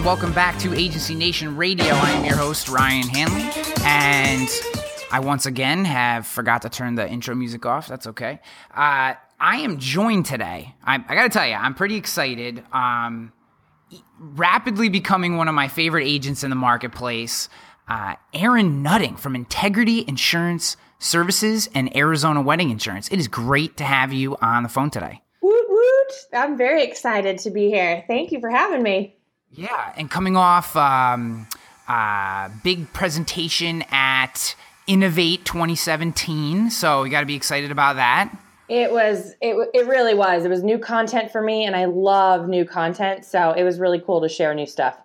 and welcome back to Agency Nation Radio. I am your host, Ryan Hanley, and I once again have forgot to turn the intro music off. That's okay. Uh, I am joined today. I, I got to tell you, I'm pretty excited. Um, rapidly becoming one of my favorite agents in the marketplace, uh, Erin Nutting from Integrity Insurance Services and Arizona Wedding Insurance. It is great to have you on the phone today. Woot woot! I'm very excited to be here. Thank you for having me. Yeah, and coming off um, uh, big presentation at Innovate 2017, so you got to be excited about that. It was it it really was. It was new content for me, and I love new content, so it was really cool to share new stuff.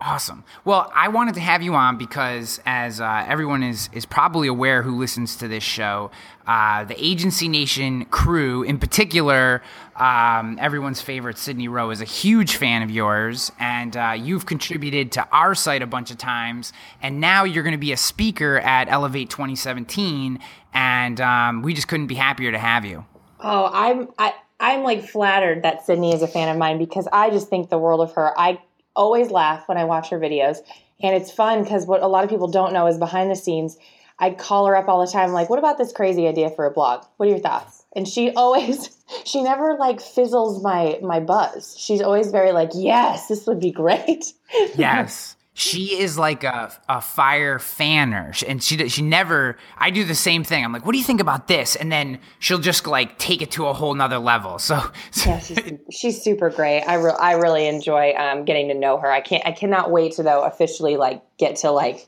Awesome. Well, I wanted to have you on because, as uh, everyone is is probably aware who listens to this show, uh, the Agency Nation crew, in particular, um, everyone's favorite Sydney Rowe, is a huge fan of yours, and uh, you've contributed to our site a bunch of times, and now you're going to be a speaker at Elevate 2017, and um, we just couldn't be happier to have you. Oh, I'm I, I'm like flattered that Sydney is a fan of mine because I just think the world of her. I always laugh when I watch her videos. And it's fun because what a lot of people don't know is behind the scenes, I call her up all the time, like, what about this crazy idea for a blog? What are your thoughts? And she always, she never like fizzles my my buzz. She's always very like, yes, this would be great. Yes she is like a, a fire fanner. And she she never i do the same thing. I'm like what do you think about this? And then she'll just like take it to a whole nother level. So, so. yeah she's, she's, super great. I, re- I really enjoy um, getting to know her. I can't i cannot wait to though officially like get to like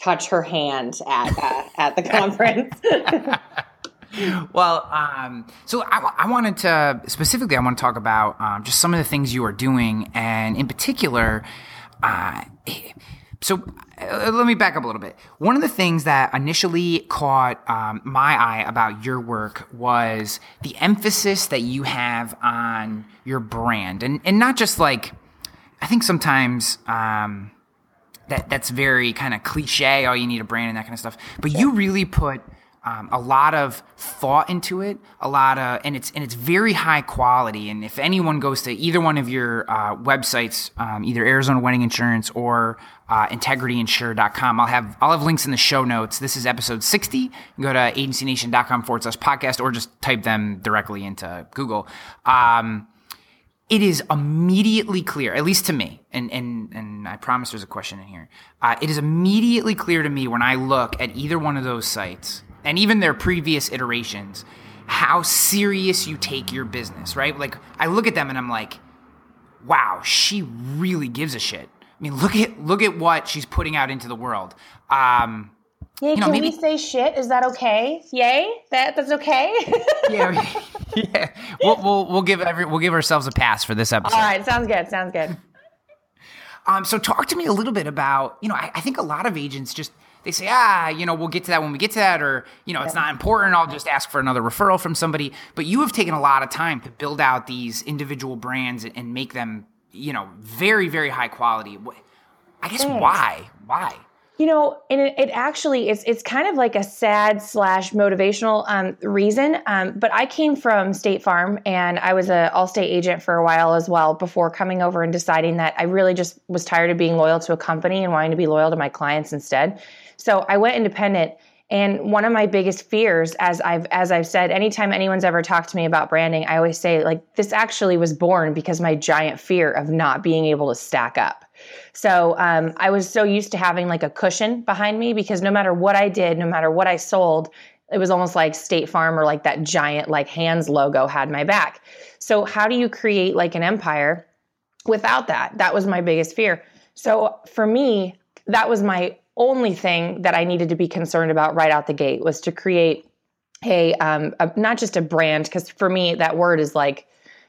touch her hand at uh, at the conference. Well, um, so I, I, wanted to specifically, I want to talk about um, just some of the things you are doing, and in particular, uh, so uh, let me back up a little bit. One of the things that initially caught um, my eye about your work was the emphasis that you have on your brand, and and not just like I think sometimes. Um, that, that's very kind of cliche. Oh, you need a brand and that kind of stuff. But you really put um, a lot of thought into it, a lot of, and it's and it's very high quality. And if anyone goes to either one of your uh, websites, um, either Arizona Wedding Insurance or uh, IntegrityInsure.com, I'll have I'll have links in the show notes. This is episode sixty. Go to AgencyNation.com forward slash podcast, or just type them directly into Google. Um, it is immediately clear, at least to me, and and and I promise there's a question in here. Uh, it is immediately clear to me when I look at either one of those sites and even their previous iterations, how serious you take your business, right? Like I look at them and I'm like, wow, she really gives a shit. I mean, look at look at what she's putting out into the world. Um, yeah, you know, can maybe, we say shit? Is that okay? Yay, that that's okay. yeah, yeah. We'll, we'll we'll give every we'll give ourselves a pass for this episode. All right, sounds good. Sounds good. Um, so talk to me a little bit about you know I, I think a lot of agents just they say, ah, you know, we'll get to that when we get to that, or, you know, it's not important. I'll just ask for another referral from somebody. But you have taken a lot of time to build out these individual brands and make them, you know, very, very high quality. I guess Thanks. why? Why? You know, and it, it, actually it's it's kind of like a sad slash motivational um, reason. Um, but I came from State Farm, and I was a Allstate agent for a while as well before coming over and deciding that I really just was tired of being loyal to a company and wanting to be loyal to my clients instead. So I went independent. And one of my biggest fears, as I've as I've said, anytime anyone's ever talked to me about branding, I always say like this actually was born because my giant fear of not being able to stack up. So um, I was so used to having like a cushion behind me because no matter what I did, no matter what I sold, it was almost like State Farm or like that giant like hands logo had my back. So how do you create like an empire without that? That was my biggest fear. So for me, that was my only thing that I needed to be concerned about right out the gate was to create a, um, a not just a brand, because for me, that word is like,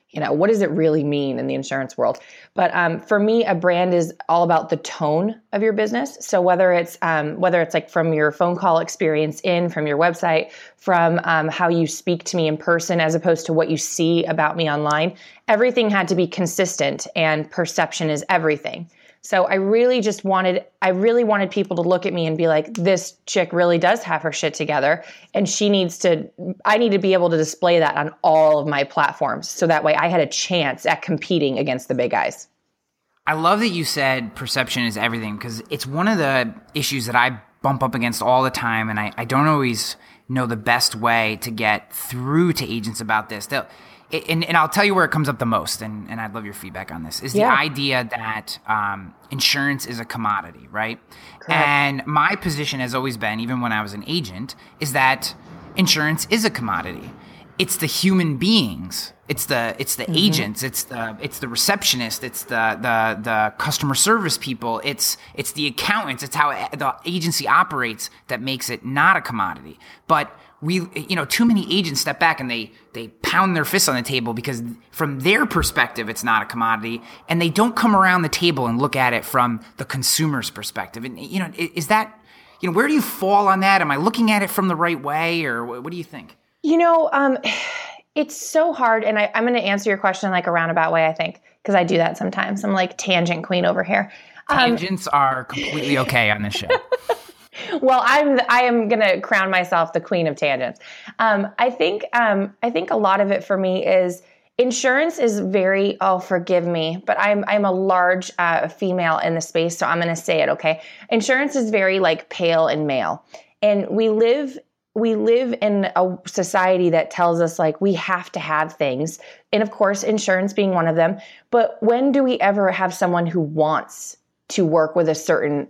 you know, what does it really mean in the insurance world? But um, for me, a brand is all about the tone of your business. So whether it's um, whether it's like from your phone call experience in, from your website, from um, how you speak to me in person, as opposed to what you see about me online, everything had to be consistent. And perception is everything. So I really just wanted, I really wanted people to look at me and be like, this chick really does have her shit together. And she needs to, I need to be able to display that on all of my platforms. So that way I had a chance at competing against the big guys. I love that you said perception is everything because it's one of the issues that I bump up against all the time, and I, I don't always know the best way to get through to agents about this. They'll, and, and I'll tell you where it comes up the most, and, and I'd love your feedback on this, is the Yeah. idea that um, insurance is a commodity, right? Correct. And my position has always been, even when I was an agent, is that insurance is a commodity. It's the human beings. It's the it's the Mm-hmm. agents. It's the it's the receptionist. It's the the the customer service people. It's it's the accountants. It's how the agency operates that makes it not a commodity. But we you know too many agents step back and they they pound their fists on the table because from their perspective it's not a commodity and they don't come around the table and look at it from the consumer's perspective. And you know is that you know where do you fall on that? Am I looking at it from the right way or what, do you think? You know, um, it's so hard, and I, I'm going to answer your question like a roundabout way. I think because I do that sometimes. I'm like tangent queen over here. Um, Tangents are completely okay on this show. well, I'm I am to crown myself the queen of tangents. Um, I think um, I think a lot of it for me is insurance is very oh forgive me, but I'm I'm a large uh, female in the space, so I'm going to say it. Okay, insurance is very like pale and male, and we live we live in a society that tells us like we have to have things and of course insurance being one of them but when do we ever have someone who wants to work with a certain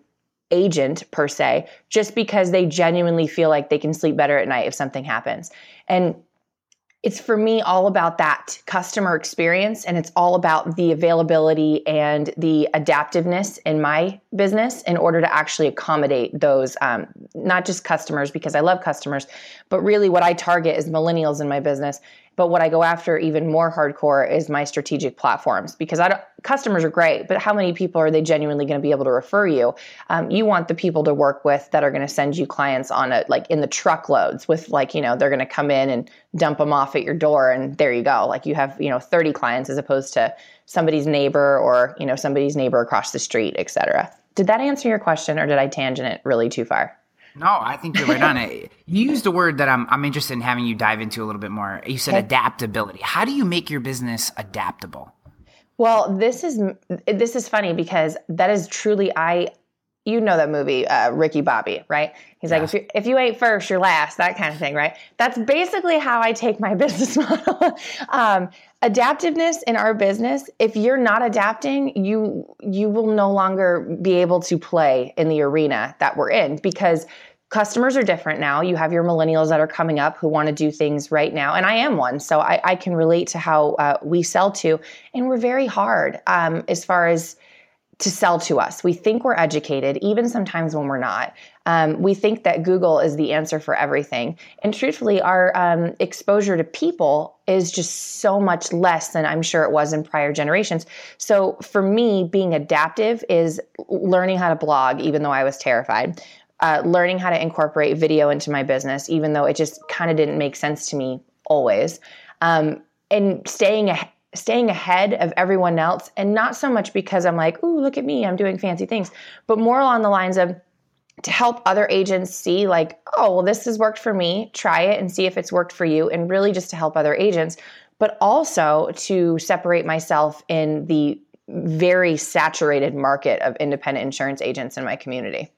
agent per se just because they genuinely feel like they can sleep better at night if something happens. And it's for me all about that customer experience and it's all about the availability and the adaptiveness in my business in order to actually accommodate those um, not just customers because i love customers but really what i target is millennials in my business but what i go after even more hardcore is my strategic platforms because I don't, customers are great but how many people are they genuinely going to be able to refer you? Um, you want the people to work with that are going to send you clients on a like in the truckloads with like you know they're going to come in and dump them off at your door and there you go. Like you have you know 30 clients as opposed to somebody's neighbor or you know somebody's neighbor across the street etc did that answer your question or did i tangent it really too far No, I think you're right on it. You used a word that I'm I'm interested in having you dive into a little bit more. You said Okay. adaptability. How do you make your business adaptable? Well, this is this is funny because that is truly I you know that movie uh, Ricky Bobby, right? He's like if you if you ain't first, you're last, that kind of thing, right? That's basically how I take my business model. um, adaptiveness in our business, if you're not adapting, you you will no longer be able to play in the arena that we're in because customers are different now. You have your millennials that are coming up who want to do things right now, and I am one, so I, I can relate to how uh, we sell to, and we're very hard um, as far as to sell to us. We think we're educated, even sometimes when we're not. Um, we think that Google is the answer for everything. And truthfully, our um, exposure to people is just so much less than I'm sure it was in prior generations. So for me, being adaptive is learning how to blog, even though I was terrified. Uh, learning how to incorporate video into my business, even though it just kind of didn't make sense to me always. Um, and staying staying ahead of everyone else and not so much because I'm like, "Ooh, look at me, I'm doing fancy things," but more along the lines of to help other agents see like, "Oh, well this has worked for me. Try it and see if it's worked for you." And really just to help other agents, but also to separate myself in the very saturated market of independent insurance agents in my community.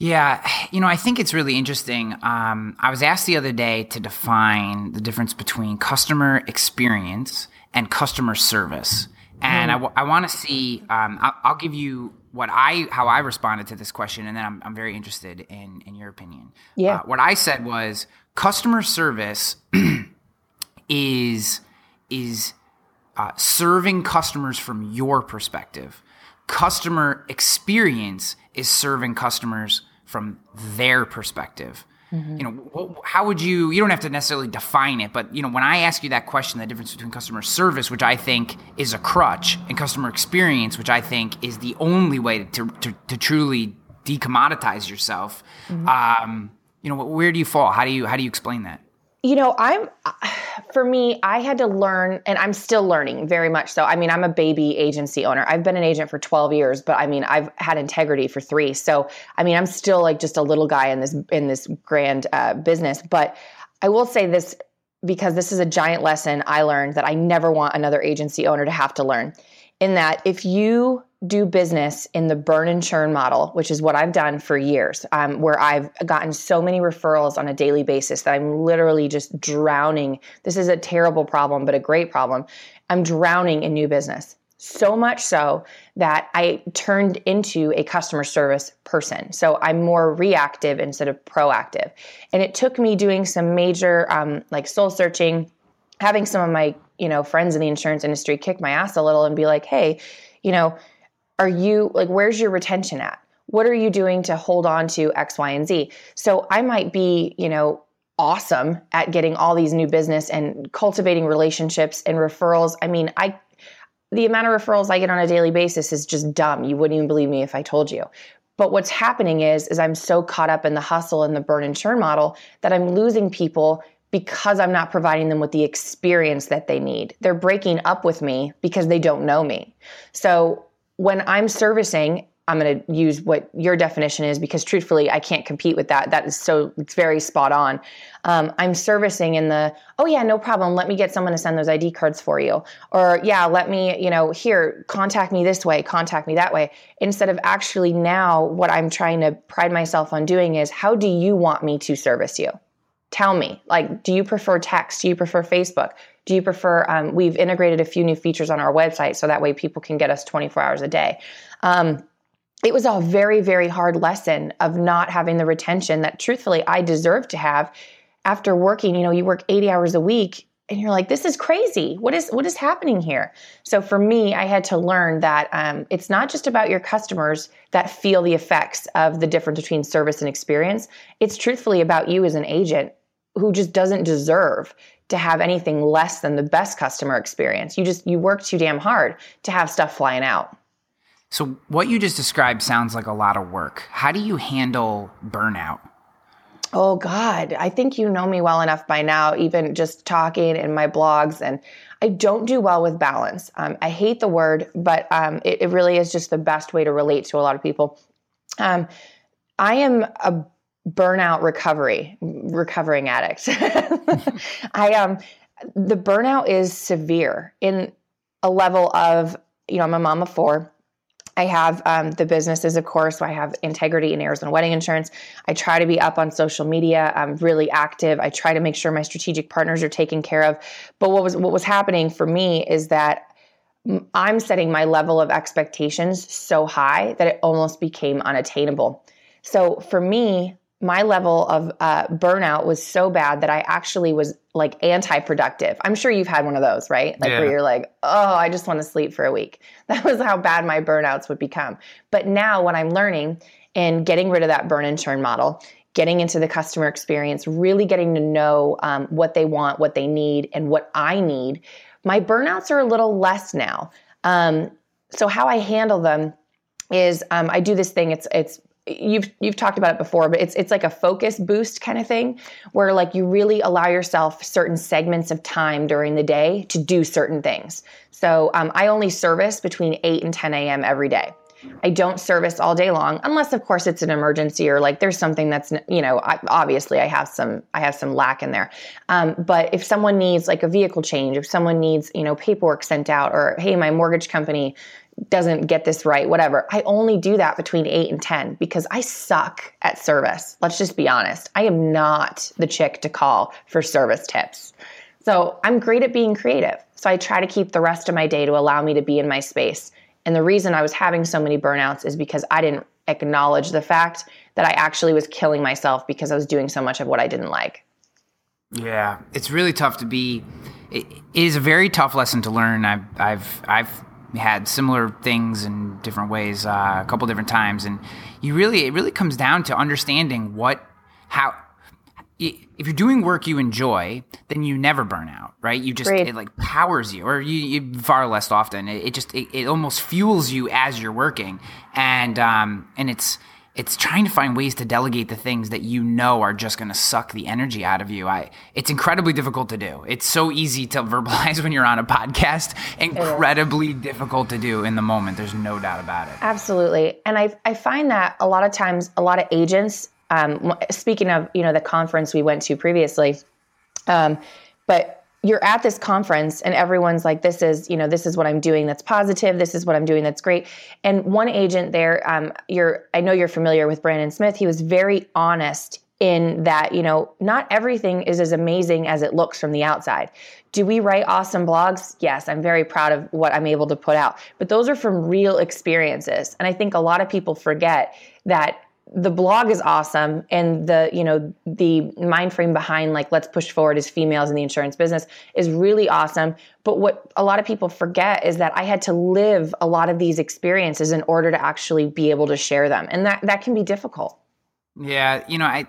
Yeah, you know, I think it's really interesting. Um, I was asked the other day to define the difference between customer experience and customer service, and I, w- I want to see. Um, I'll, I'll give you what I how I responded to this question, and then I'm, I'm very interested in in your opinion. Yeah. Uh, what I said was customer service is is uh, serving customers from your perspective. Customer experience is serving customers from their perspective. You know, wh- how would you? You don't have to necessarily define it, but you know, when I ask you that question, the difference between customer service, which I think is a crutch, and customer experience, which I think is the only way to to, to truly decommoditize yourself. Um, you know, where do you fall? How do you how do you explain that? you know i'm for me i had to learn and i'm still learning very much so. I mean i'm a baby agency owner. I've been an agent for 12 years but i mean i've had integrity for three. So i mean i'm still like just a little guy in this in this grand uh, business. But i will say this because this is a giant lesson i learned that i never want another agency owner to have to learn in that if you do business in the burn and churn model, which is what I've done for years, um, where I've gotten so many referrals on a daily basis that I'm literally just drowning. This is a terrible problem, but a great problem. I'm drowning in new business. So much so that I turned into a customer service person. So I'm more reactive instead of proactive. And it took me doing some major, um, like soul searching, having some of my, you know, friends in the insurance industry kick my ass a little and be like, hey, you know, are you like, where's your retention at? What are you doing to hold on to X, Y, and Z? So I might be, you know, awesome at getting all these new business and cultivating relationships and referrals. I mean, I the amount of referrals I get on a daily basis is just dumb. You wouldn't even believe me if I told you. But what's happening is is I'm so caught up in the hustle and the burn and churn model that I'm losing people because I'm not providing them with the experience that they need. They're breaking up with me because they don't know me. So when I'm servicing I'm going to use what your definition is because truthfully, I can't compete with that. That is so, it's very spot on. Um, I'm servicing in the, oh yeah, no problem. Let me get someone to send those ID cards for you. Or yeah, let me, you know, here, contact me this way, contact me that way. Instead of actually now, what I'm trying to pride myself on doing is how do you want me to service you? Tell me, like, do you prefer text? Do you prefer Facebook? Do you prefer, um, we've integrated a few new features on our website so that way people can get us 24 hours a day. Um, it was a very, very hard lesson of not having the retention that truthfully I deserve to have after working. You know, you work 80 hours a week and you're like, this is crazy. What is what is happening here? So for me, I had to learn that um, it's not just about your customers that feel the effects of the difference between service and experience. It's truthfully about you as an agent who just doesn't deserve to have anything less than the best customer experience. You just you work too damn hard to have stuff flying out. So, what you just described sounds like a lot of work. How do you handle burnout? Oh, God. I think you know me well enough by now, even just talking in my blogs. And I don't do well with balance. Um, I hate the word, but um, it, it, really is just the best way to relate to a lot of people. Um, I am a burnout recovery, recovering addict. I um, the burnout is severe in a level of, you know, I'm a mom of four. I have um, the businesses, of course. So I have Integrity and Arizona Wedding Insurance. I try to be up on social media. I'm really active. I try to make sure my strategic partners are taken care of. But what was what was happening for me is that I'm setting my level of expectations so high that it almost became unattainable. So for me, my level of uh, burnout was so bad that I actually was like anti-productive. I'm sure you've had one of those, right? Like yeah. where you're like, oh, I just want to sleep for a week. That was how bad my burnouts would become. But now, what I'm learning and getting rid of that burn and churn model, getting into the customer experience, really getting to know um, what they want, what they need, and what I need. My burnouts are a little less now. Um, so how I handle them is um, I do this thing. It's it's you've you've talked about it before but it's it's like a focus boost kind of thing where like you really allow yourself certain segments of time during the day to do certain things. So um, i only service between 8 and 10 a.m every day. I don't service all day long unless of course it's an emergency or like there's something that's you know I, obviously i have some i have some lack in there. Um, but if someone needs like a vehicle change if someone needs you know paperwork sent out or hey my mortgage company doesn't get this right, whatever. I only do that between 8 and 10 because I suck at service. Let's just be honest. I am not the chick to call for service tips. So I'm great at being creative. So I try to keep the rest of my day to allow me to be in my space. And the reason I was having so many burnouts is because I didn't acknowledge the fact that I actually was killing myself because I was doing so much of what I didn't like. Yeah, it's really tough to be. It is a very tough lesson to learn. I've, I've, I've had similar things in different ways uh, a couple different times. And you really it really comes down to understanding what how if you're doing work you enjoy then you never burn out right? You just it like powers you or you, you far less often. It, it just it, it, almost fuels you as you're working. And um and it's it's trying to find ways to delegate the things that you know are just going to suck the energy out of you. I it's incredibly difficult to do. It's so easy to verbalize when you're on a podcast, incredibly difficult to do in the moment. There's no doubt about it. Absolutely. And I I find that a lot of times a lot of agents um, speaking of, you know, the conference we went to previously um, but you're at this conference and everyone's like this is you know this is what i'm doing that's positive. This is what i'm doing that's great. And one agent there um, you're i know you're familiar with brandon smith. He was very honest in that you know not everything is as amazing as it looks from the outside. Do we write awesome blogs? Yes i'm very proud of what i'm able to put out. But those are from real experiences. And i think a lot of people forget that the blog is awesome and the you know the mind frame behind like let's push forward as females in the insurance business is really awesome. But what a lot of people forget is that i had to live a lot of these experiences in order to actually be able to share them. And that that can be difficult. Yeah you know i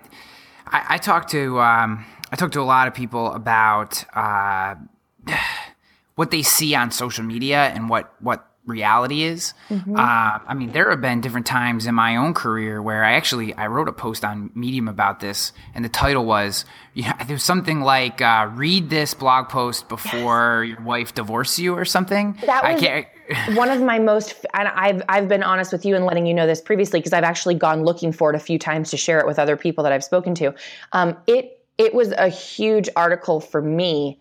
i, I talk to um, i talk to a lot of people about uh, what they see on social media and what what reality is. Mm-hmm. Uh, I mean, there have been different times in my own career where I actually I wrote a post on Medium about this, and the title was you know, there's something like uh, read this blog post before yes. your wife divorces you or something. That was one of my most, and I've I've been honest with you and letting you know this previously because I've actually gone looking for it a few times to share it with other people that I've spoken to. Um, it it was a huge article for me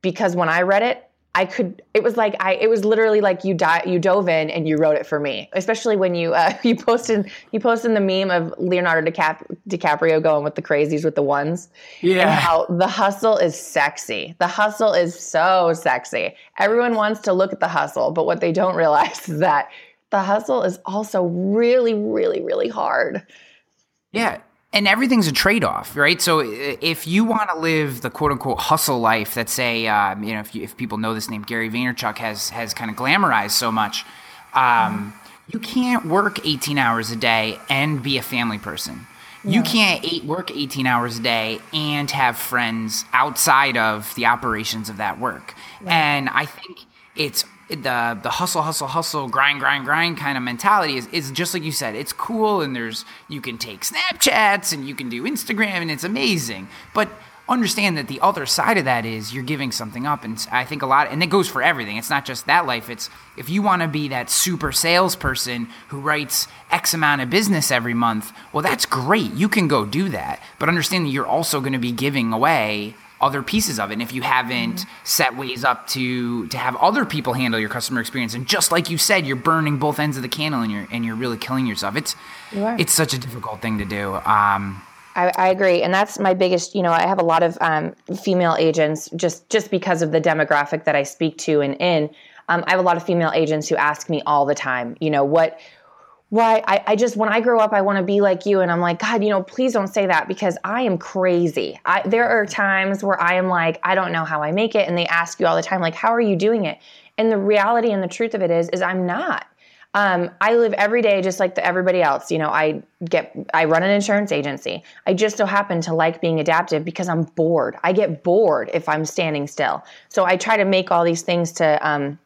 because when I read it, I could. It was like I. It was literally like you di- You dove in and you wrote it for me. Especially when you uh, you posted you posted the meme of Leonardo DiCap- DiCaprio going with the crazies with the ones. Yeah. how the hustle is sexy. The hustle is so sexy. Everyone wants to look at the hustle, but what they don't realize is that the hustle is also really, really, really hard. Yeah, and everything's a trade-off right? So if you want to live the quote-unquote hustle life that say um, you know if, you, if people know this name gary vaynerchuk has has kind of glamorized so much um, you can't work 18 hours a day and be a family person. Yeah. you can't eight, work 18 hours a day and have friends outside of the operations of that work. And i think it's the the hustle, hustle, hustle, grind, grind, grind kind of mentality is, is just like you said. It's cool, and there's you can take Snapchats and you can do Instagram, and it's amazing. But understand that the other side of that is you're giving something up, and I think a lot, and it goes for everything. It's not just that life. It's if you want to be that super salesperson who writes X amount of business every month, well, that's great. You can go do that, but understand that you're also going to be giving away other pieces of it. And if you haven't mm-hmm. set ways up to to have other people handle your customer experience, and just like you said, you're burning both ends of the candle, and you're and you're really killing yourself. It's you it's such a difficult thing to do. Um, I, I, agree, and that's my biggest. You know, I have a lot of um, female agents just just because of the demographic that I speak to and in. Um, I have a lot of female agents who ask me all the time. You know what why I, I, just when I grow up I want to be like you and I'm like God you know please don't say that because I am crazy. I, there are times where I am like I don't know how I make it and they ask you all the time like how are you doing it? And the reality and the truth of it is is I'm not. Um, I live every day just like the, everybody else you know I get I run an insurance agency. I just so happen to like being adaptive because I'm bored. I get bored if I'm standing still. So I try to make all these things to um,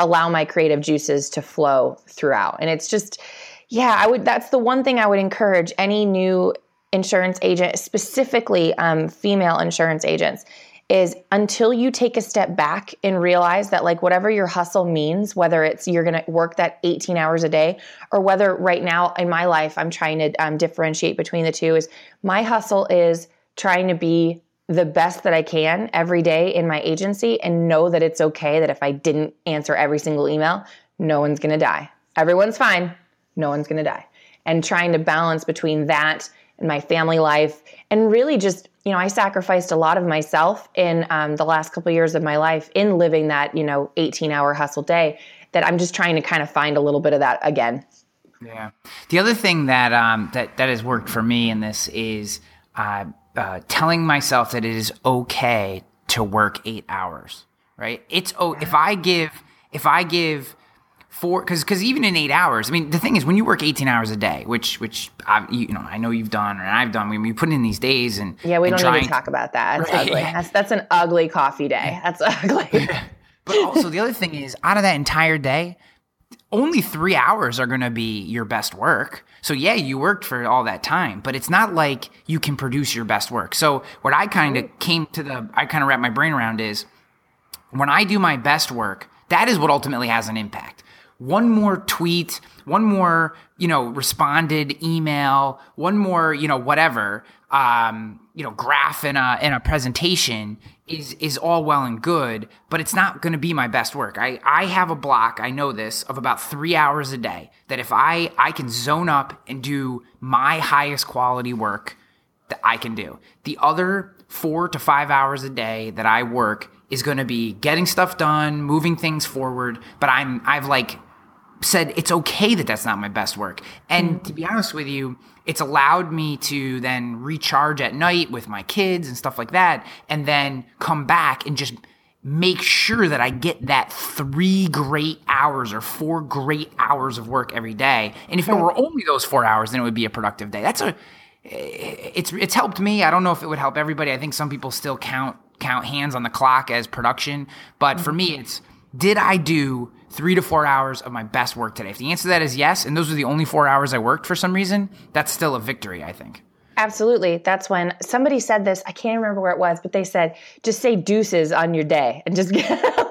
allow my creative juices to flow throughout. And it's just, yeah, I would, that's the one thing I would encourage any new insurance agent, specifically um, female insurance agents, is until you take a step back and realize that, like, whatever your hustle means, whether it's you're going to work that 18 hours a day, or whether right now in my life I'm trying to um, differentiate between the two, is my hustle is trying to be the best that I can every day in my agency and know that it's okay that if I didn't answer every single email, no one's going to die. Everyone's fine. No one's going to die. And trying to balance between that and my family life and really just, you know, I sacrificed a lot of myself in um, the last couple of years of my life in living that, you know, 18 hour hustle day that I'm just trying to kind of find a little bit of that again. Yeah. The other thing that um, that that has worked for me in this is uh, uh, telling myself that it is okay to work eight hours. Right? It's oh, if I give if I give four because because even in eight hours, I mean the thing is when you work eighteen hours a day, which which I you know I know you've done and I've done. When we put in these days and yeah, we and don't need to talk about that. That's right. ugly. That's that's an ugly coffee day. That's ugly. but also the other thing is out of that entire day, only three hours are going to be your best work. So yeah, you worked for all that time, but it's not like you can produce your best work. So what I kind of came to the, I kind of wrap my brain around is when I do my best work, that is what ultimately has an impact. One more tweet, one more, you know, responded email, one more, you know, whatever um, you know, graph in a in a presentation is is all well and good, but it's not going to be my best work. I I have a block, I know this, of about 3 hours a day that if I I can zone up and do my highest quality work that I can do. The other 4 to 5 hours a day that I work is going to be getting stuff done, moving things forward, but I'm I've like said it's okay that that's not my best work. And hmm. to be honest with you, it's allowed me to then recharge at night with my kids and stuff like that, and then come back and just make sure that I get that three great hours or four great hours of work every day. And if it were only those four hours, then it would be a productive day. That's a it's it's helped me. I don't know if it would help everybody. I think some people still count count hands on the clock as production, but for hmm. me, it's did I do three to four hours of my best work today? If the answer to that is yes, and those are the only four hours I worked for some reason, that's still a victory, I think. Absolutely. That's when somebody said this. I can't remember where it was, but they said, just say deuces on your day and just get out.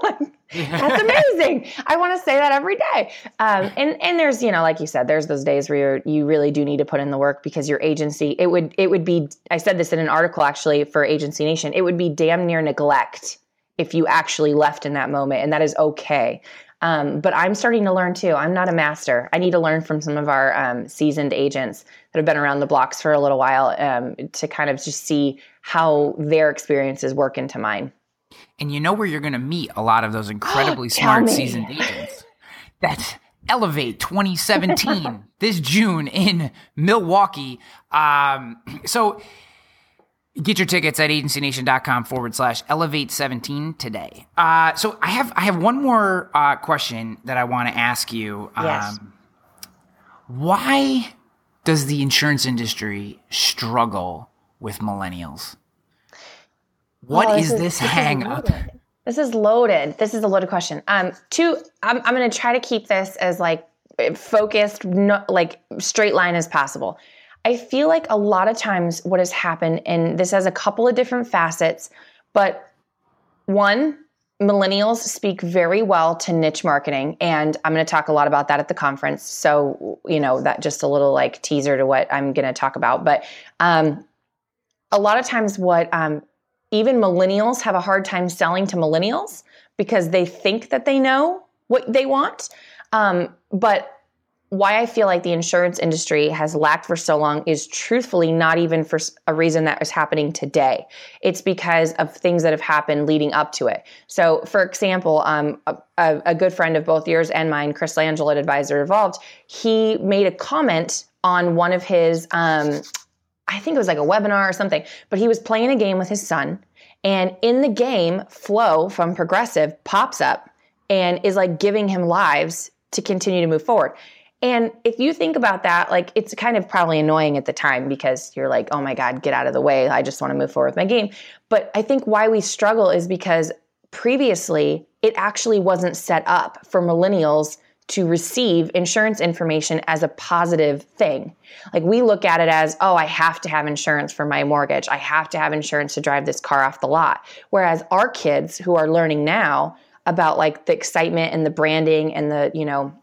That's amazing. I want to say that every day. Um, and and there's you know like you said, there's those days where you really do need to put in the work because your agency. It would it would be. I said this in an article actually for Agency Nation. It would be damn near neglect if you actually left in that moment, and that is okay. Um, but I'm starting to learn too. I'm not a master. I need to learn from some of our um, seasoned agents that have been around the blocks for a little while um, to kind of just see how their experiences work into mine. And you know where you're going to meet a lot of those incredibly smart me. seasoned agents? That's Elevate 2017 this June in Milwaukee. Um, so get your tickets at agencynation.com forward slash elevate 17 today. Uh, so I have I have one more uh, question that I want to ask you. Yes. Um, why does the insurance industry struggle with millennials? What Oh, is this, hang up? This is loaded. This is a loaded question. Um, two. I'm I'm going to try to keep this as like focused, no, like straight line as possible. I feel like a lot of times what has happened, and this has a couple of different facets, but one, millennials speak very well to niche marketing, and I'm going to talk a lot about that at the conference. So you know that just a little like teaser to what I'm going to talk about, but um, a lot of times what um, even millennials have a hard time selling to millennials because they think that they know what they want. Um, but why I feel like the insurance industry has lacked for so long is truthfully not even for a reason that is happening today. It's because of things that have happened leading up to it. So, for example, um, a, a good friend of both yours and mine, Chris Langille at Advisor Evolved, he made a comment on one of his um, I think it was like a webinar or something, but he was playing a game with his son. And in the game, Flo from Progressive pops up and is like giving him lives to continue to move forward. And if you think about that, like it's kind of probably annoying at the time because you're like, oh my God, get out of the way. I just want to move forward with my game. But I think why we struggle is because previously it actually wasn't set up for millennials to receive insurance information as a positive thing. Like we look at it as, oh, I have to have insurance for my mortgage. I have to have insurance to drive this car off the lot. Whereas our kids who are learning now about like the excitement and the branding and the, you know,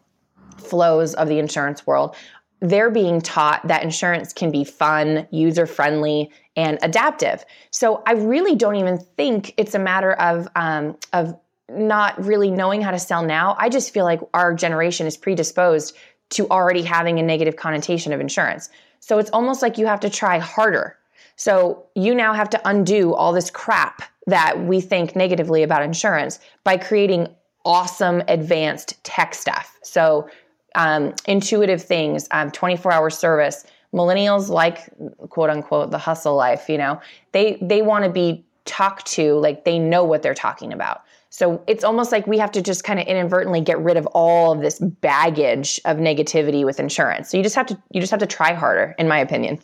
flows of the insurance world, they're being taught that insurance can be fun, user friendly, and adaptive. So I really don't even think it's a matter of um, of not really knowing how to sell now. I just feel like our generation is predisposed to already having a negative connotation of insurance. So it's almost like you have to try harder. So you now have to undo all this crap that we think negatively about insurance by creating awesome advanced tech stuff. So um, intuitive things, um, 24 hour service. Millennials like quote unquote the hustle life, you know, they, they want to be talked to like they know what they're talking about. So it's almost like we have to just kind of inadvertently get rid of all of this baggage of negativity with insurance. So you just have to you just have to try harder, in my opinion.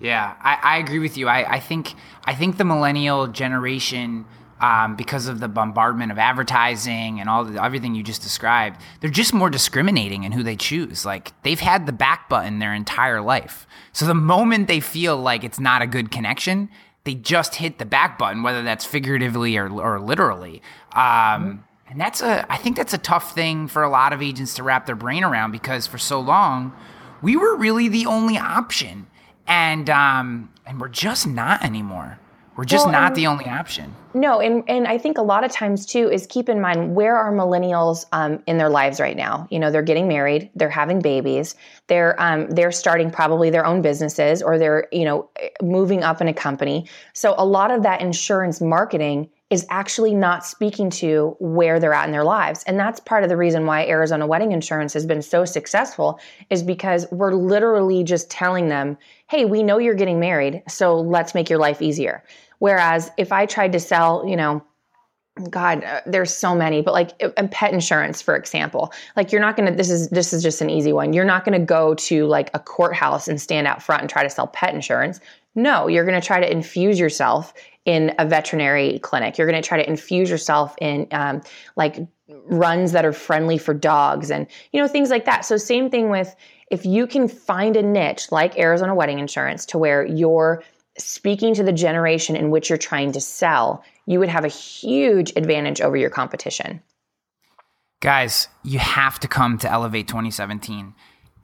Yeah, I, I agree with you. I, I think I think the millennial generation, um, because of the bombardment of advertising and all the, everything you just described, they're just more discriminating in who they choose. Like they've had the back button their entire life. So the moment they feel like it's not a good connection, they just hit the back button, whether that's figuratively or, or literally. Um, and that's a, I think that's a tough thing for a lot of agents to wrap their brain around because for so long, we were really the only option. and um, and we're just not anymore. We're just well, not the only option. No, and and I think a lot of times too is keep in mind where are millennials um, in their lives right now. You know, they're getting married, they're having babies, they're um, they're starting probably their own businesses, or they're you know moving up in a company. So a lot of that insurance marketing is actually not speaking to where they're at in their lives. And that's part of the reason why Arizona Wedding Insurance has been so successful is because we're literally just telling them, "Hey, we know you're getting married, so let's make your life easier." Whereas if I tried to sell, you know, God, uh, there's so many, but like pet insurance, for example, like you're not gonna. This is this is just an easy one. You're not gonna go to like a courthouse and stand out front and try to sell pet insurance. No, you're gonna try to infuse yourself in a veterinary clinic. You're gonna try to infuse yourself in um, like runs that are friendly for dogs and you know things like that. So same thing with if you can find a niche like Arizona Wedding Insurance to where you're speaking to the generation in which you're trying to sell, you would have a huge advantage over your competition. Guys, you have to come to Elevate 2017.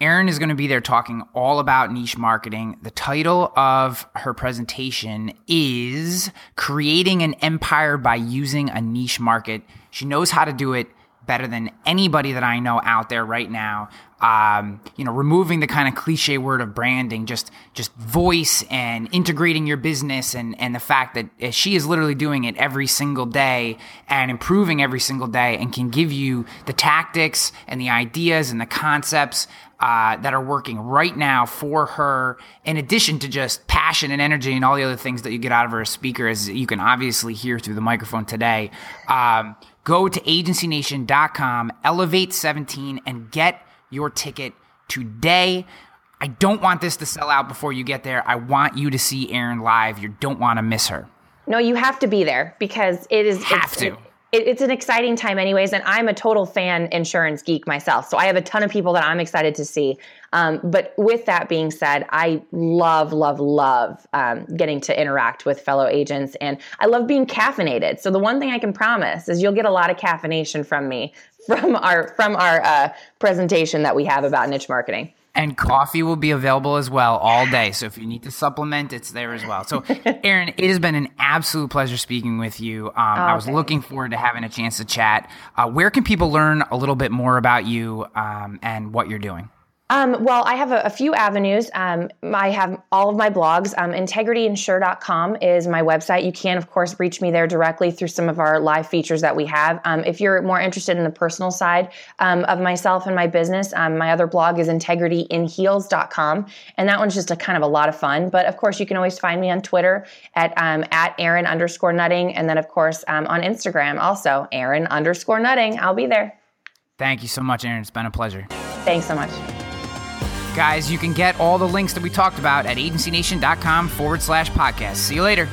Erin is going to be there talking all about niche marketing. The title of her presentation is Creating an Empire by Using a Niche Market. She knows how to do it better than anybody that I know out there right now. Um, you know, removing the kind of cliche word of branding, just just voice and integrating your business, and and the fact that uh, she is literally doing it every single day and improving every single day, and can give you the tactics and the ideas and the concepts uh, that are working right now for her, in addition to just passion and energy and all the other things that you get out of her as speaker, as you can obviously hear through the microphone today. Um, go to agencynation.com, elevate 17, and get your ticket today. I don't want this to sell out before you get there. I want you to see Erin live. You don't want to miss her. No, you have to be there because it is have to. It, it, it's an exciting time, anyways. And I'm a total fan insurance geek myself, so I have a ton of people that I'm excited to see. Um, but with that being said, I love, love, love um, getting to interact with fellow agents, and I love being caffeinated. So the one thing I can promise is you'll get a lot of caffeination from me from our from our uh, presentation that we have about niche marketing. And coffee will be available as well all day. So if you need to supplement, it's there as well. So, Erin, it has been an absolute pleasure speaking with you. Um, oh, I was looking forward to having a chance to chat. Uh, where can people learn a little bit more about you um, and what you're doing? Um, well, I have a, a few avenues. Um, I have all of my blogs. Um, integrityinsure.com is my website. You can, of course, reach me there directly through some of our live features that we have. Um, if you're more interested in the personal side um, of myself and my business, um, my other blog is integrityinheels.com. And that one's just a kind of a lot of fun. But of course, you can always find me on Twitter at, at Erin underscore nutting. And then, of course, on Instagram also, Erin underscore nutting. I'll be there. Thank you so much, Erin. It's been a pleasure. Thanks so much. Guys, you can get all the links that we talked about at agencynation.com forward slash podcast. See you later.